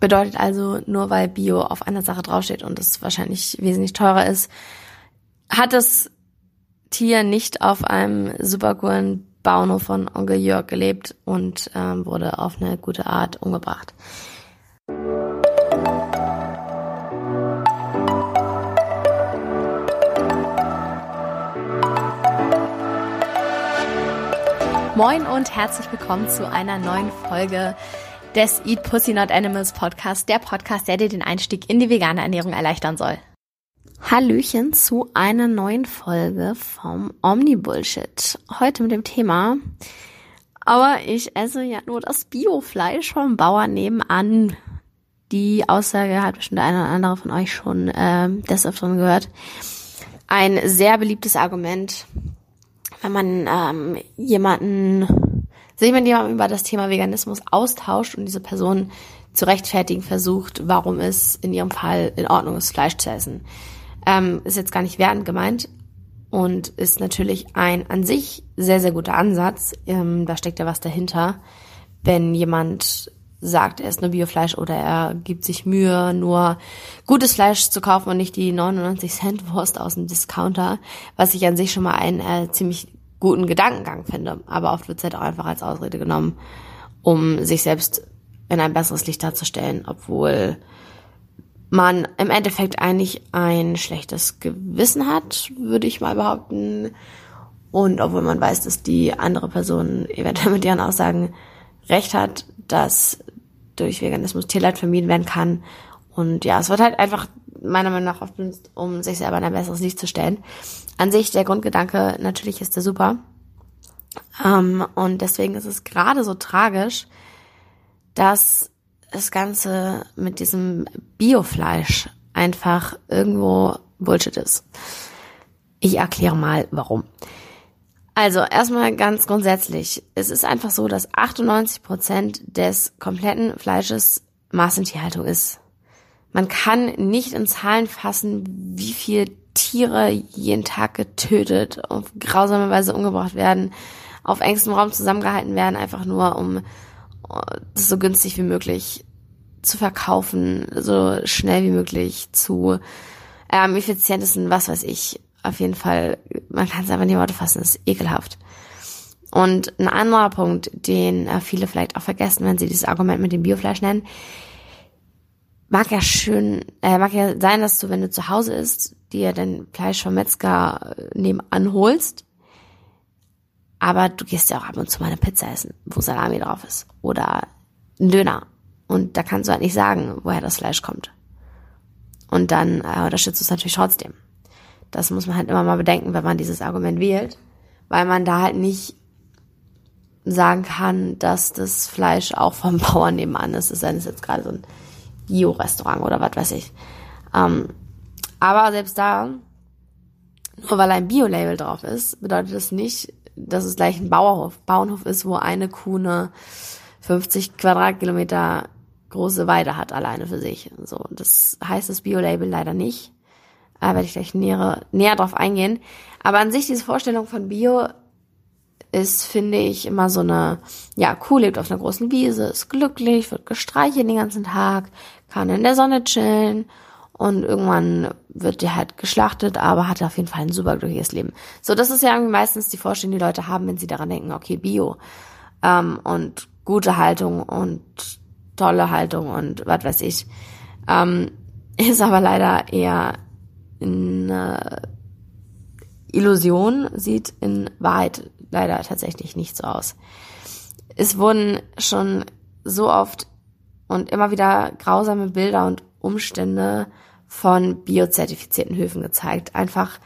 Bedeutet also, nur weil Bio auf einer Sache draufsteht und es wahrscheinlich wesentlich teurer ist, hat das Tier nicht auf einem super coolen Bauernhof von Onkel Jörg gelebt und ähm, wurde auf eine gute Art umgebracht. Moin und herzlich willkommen zu einer neuen Folge des Eat Pussy Not Animals Podcast, der Podcast, der dir den Einstieg in die vegane Ernährung erleichtern soll. Hallöchen zu einer neuen Folge vom Omni-Bullshit. Heute mit dem Thema, aber ich esse ja nur das Biofleisch vom Bauern nebenan. Die Aussage hat bestimmt der eine oder andere von euch schon äh, des Öfteren gehört. Ein sehr beliebtes Argument wenn man ähm, jemanden, sich mit jemandem über das Thema Veganismus austauscht und diese Person zu rechtfertigen versucht, warum es in ihrem Fall in Ordnung ist, Fleisch zu essen. Ähm, ist jetzt gar nicht wertend gemeint und ist natürlich ein an sich sehr, sehr guter Ansatz. Ähm, da steckt ja was dahinter. Wenn jemand sagt, er ist nur Biofleisch oder er gibt sich Mühe, nur gutes Fleisch zu kaufen und nicht die 99 Cent Wurst aus dem Discounter, was ich an sich schon mal einen äh, ziemlich guten Gedankengang finde. Aber oft wird es halt auch einfach als Ausrede genommen, um sich selbst in ein besseres Licht darzustellen, obwohl man im Endeffekt eigentlich ein schlechtes Gewissen hat, würde ich mal behaupten. Und obwohl man weiß, dass die andere Person eventuell mit ihren Aussagen recht hat, dass durch Veganismus Tierleid vermieden werden kann. Und ja, es wird halt einfach meiner Meinung nach oft benutzt, um sich selber in ein besseres Licht zu stellen. An sich, der Grundgedanke, natürlich ist der super. Ähm, und deswegen ist es gerade so tragisch, dass das Ganze mit diesem Biofleisch einfach irgendwo Bullshit ist. Ich erkläre mal, warum. Also erstmal ganz grundsätzlich. Es ist einfach so, dass 98 Prozent des kompletten Fleisches Massentierhaltung ist. Man kann nicht in Zahlen fassen, wie viel Tiere jeden Tag getötet, auf grausame Weise umgebracht werden, auf engstem Raum zusammengehalten werden, einfach nur um das so günstig wie möglich zu verkaufen, so schnell wie möglich zu ähm, effizientesten, was weiß ich, auf jeden Fall, man kann es einfach in Worte fassen, ist ekelhaft. Und ein anderer Punkt, den äh, viele vielleicht auch vergessen, wenn sie dieses Argument mit dem Biofleisch nennen, mag ja schön, äh, mag ja sein, dass du, wenn du zu Hause isst, dir dein Fleisch vom Metzger äh, nebenan holst, aber du gehst ja auch ab und zu mal eine Pizza essen, wo Salami drauf ist. Oder ein Döner. Und da kannst du halt nicht sagen, woher das Fleisch kommt. Und dann äh, unterstützt du es natürlich trotzdem. Das muss man halt immer mal bedenken, wenn man dieses Argument wählt, weil man da halt nicht sagen kann, dass das Fleisch auch vom Bauern nebenan ist, denn, es jetzt gerade so ein Bio-Restaurant oder was weiß ich. Ähm, aber selbst da, nur weil ein Bio-Label drauf ist, bedeutet das nicht, dass es gleich ein Bauernhof, Bauernhof ist, wo eine Kuh eine 50 Quadratkilometer große Weide hat, alleine für sich. So, das heißt das Bio-Label leider nicht. Da werde ich gleich näher, näher drauf eingehen. Aber an sich, diese Vorstellung von Bio ist, finde ich, immer so eine, ja, Kuh lebt auf einer großen Wiese, ist glücklich, wird gestreichelt den ganzen Tag, kann in der Sonne chillen und irgendwann wird die halt geschlachtet, aber hat auf jeden Fall ein super glückliches Leben. So, das ist ja irgendwie meistens die Vorstellung, die Leute haben, wenn sie daran denken, okay, Bio ähm, und gute Haltung und tolle Haltung und was weiß ich. Ähm, ist aber leider eher eine Illusion, sieht in Wahrheit leider tatsächlich nicht so aus. Es wurden schon so oft und immer wieder grausame Bilder und Umstände von biozertifizierten Höfen gezeigt. Einfach,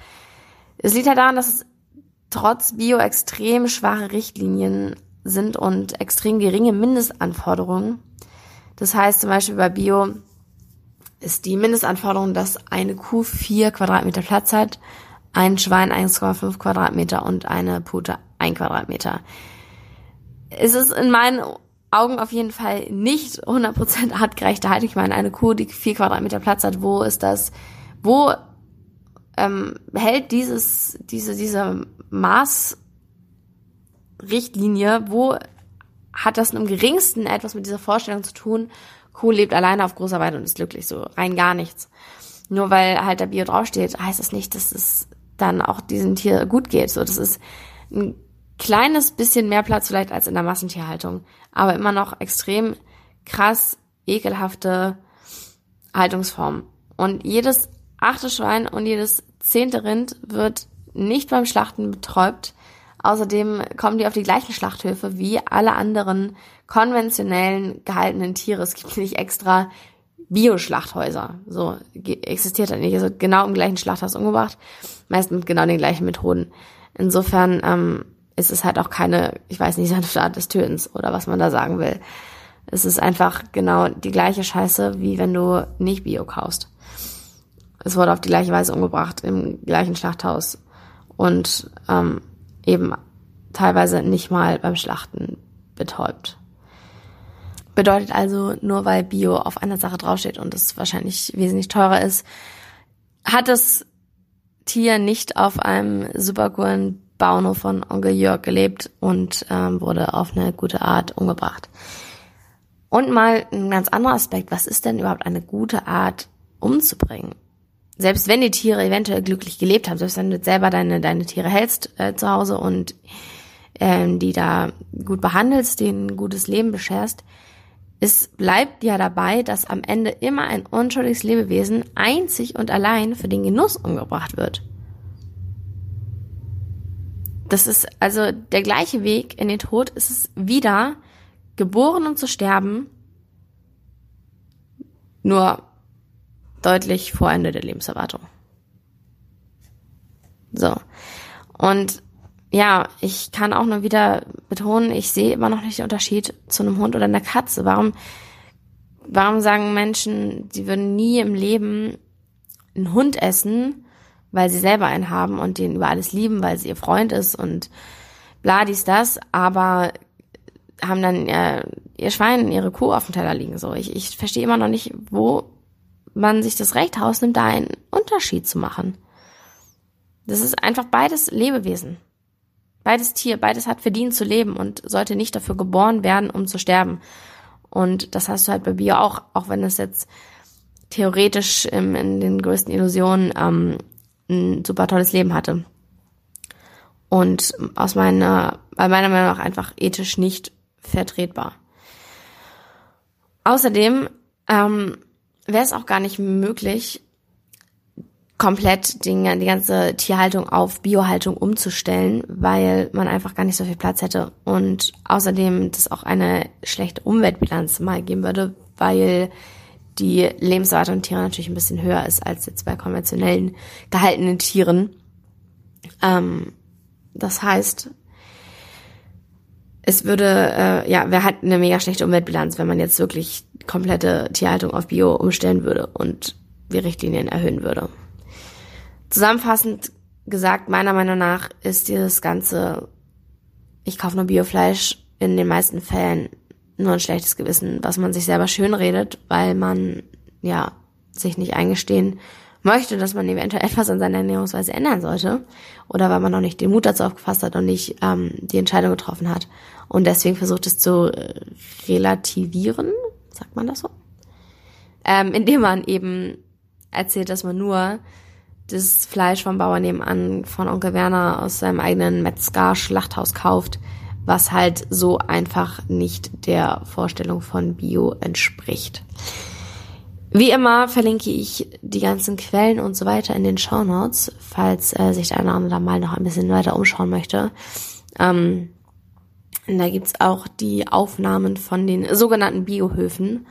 es liegt halt daran, dass es trotz Bio extrem schwache Richtlinien sind und extrem geringe Mindestanforderungen. Das heißt zum Beispiel bei Bio ist die Mindestanforderung, dass eine Kuh vier Quadratmeter Platz hat, ein Schwein 1,5 Quadratmeter und eine Pute ein Quadratmeter. Es ist in meinen Augen auf jeden Fall nicht 100% artgerechte Haltung. Ich meine, eine Kuh, die vier Quadratmeter Platz hat, wo ist das, wo ähm, hält dieses, diese, diese Maßrichtlinie, wo hat das im geringsten etwas mit dieser Vorstellung zu tun, Kuh lebt alleine auf großer Weide und ist glücklich, so rein gar nichts. Nur weil halt der Bio draufsteht, heißt das nicht, dass es dann auch diesem Tier gut geht. So, das ist ein kleines bisschen mehr Platz vielleicht als in der Massentierhaltung, aber immer noch extrem krass ekelhafte Haltungsform. Und jedes achte Schwein und jedes zehnte Rind wird nicht beim Schlachten betäubt. Außerdem kommen die auf die gleichen Schlachthöfe wie alle anderen konventionellen gehaltenen Tiere. Es gibt nicht extra Bio-Schlachthäuser. So existiert das nicht. Also genau im gleichen Schlachthaus umgebracht, meist mit genau den gleichen Methoden. Insofern ähm, ist es halt auch keine, ich weiß nicht, sanfte Art des Tötens oder was man da sagen will. Es ist einfach genau die gleiche Scheiße, wie wenn du nicht Bio kaufst. Es wurde auf die gleiche Weise umgebracht im gleichen Schlachthaus und ähm, eben teilweise nicht mal beim Schlachten betäubt. Bedeutet also, nur weil Bio auf einer Sache draufsteht und es wahrscheinlich wesentlich teurer ist, hat das Tier nicht auf einem super coolen Bauernhof von Onkel Jörg gelebt und ähm, wurde auf eine gute Art umgebracht. Und mal ein ganz anderer Aspekt, was ist denn überhaupt eine gute Art umzubringen? Selbst wenn die Tiere eventuell glücklich gelebt haben, selbst wenn du selber deine, deine Tiere hältst äh, zu Hause und ähm, die da gut behandelst, denen ein gutes Leben bescherst, es bleibt ja dabei, dass am Ende immer ein unschuldiges Lebewesen einzig und allein für den Genuss umgebracht wird. Das ist also der gleiche Weg in den Tod. Es ist wieder geboren um zu sterben, nur deutlich vor Ende der Lebenserwartung. So. Und ja, ich kann auch nur wieder betonen, ich sehe immer noch nicht den Unterschied zu einem Hund oder einer Katze. Warum, warum sagen Menschen, sie würden nie im Leben einen Hund essen, weil sie selber einen haben und den über alles lieben, weil sie ihr Freund ist und bla dies das, aber haben dann ihr, ihr Schwein, ihre Kuh auf dem Teller liegen. So, ich, ich verstehe immer noch nicht, wo man sich das Recht rausnimmt, da einen Unterschied zu machen. Das ist einfach beides Lebewesen. Beides Tier, beides hat verdient zu leben und sollte nicht dafür geboren werden, um zu sterben. Und das hast du halt bei Bio auch, auch wenn es jetzt theoretisch im, in den größten Illusionen ähm, ein super tolles Leben hatte. Und aus meiner, bei meiner Meinung nach einfach ethisch nicht vertretbar. Außerdem ähm, wäre es auch gar nicht möglich, komplett die, die ganze Tierhaltung auf Biohaltung umzustellen, weil man einfach gar nicht so viel Platz hätte und außerdem das auch eine schlechte Umweltbilanz mal geben würde, weil die Lebensrate von Tieren natürlich ein bisschen höher ist als jetzt bei konventionellen gehaltenen Tieren. Ähm, das heißt, es würde, äh, ja, wer hat eine mega schlechte Umweltbilanz, wenn man jetzt wirklich komplette Tierhaltung auf Bio umstellen würde und die Richtlinien erhöhen würde. Zusammenfassend gesagt, meiner Meinung nach ist dieses ganze, ich kaufe nur Biofleisch in den meisten Fällen nur ein schlechtes Gewissen, was man sich selber schön redet, weil man ja sich nicht eingestehen möchte, dass man eventuell etwas an seiner Ernährungsweise ändern sollte oder weil man noch nicht den Mut dazu aufgefasst hat und nicht ähm, die Entscheidung getroffen hat. Und deswegen versucht es zu äh, relativieren, sagt man das so, ähm, indem man eben erzählt, dass man nur das Fleisch vom Bauern nebenan von Onkel Werner aus seinem eigenen Metzger-Schlachthaus kauft, was halt so einfach nicht der Vorstellung von Bio entspricht. Wie immer verlinke ich die ganzen Quellen und so weiter in den Show Notes, falls äh, sich der eine oder andere mal noch ein bisschen weiter umschauen möchte. Ähm, da gibt's auch die Aufnahmen von den sogenannten Biohöfen,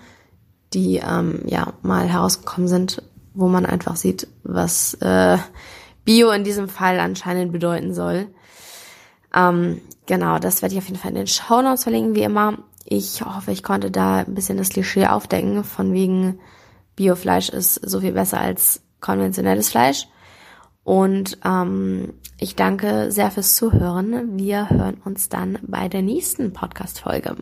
die ähm, ja mal herausgekommen sind wo man einfach sieht, was äh, Bio in diesem Fall anscheinend bedeuten soll. Ähm, genau, das werde ich auf jeden Fall in den Show Notes verlinken, wie immer. Ich hoffe, ich konnte da ein bisschen das Klischee aufdecken, von wegen Biofleisch ist so viel besser als konventionelles Fleisch. Und ähm, ich danke sehr fürs Zuhören. Wir hören uns dann bei der nächsten Podcast-Folge.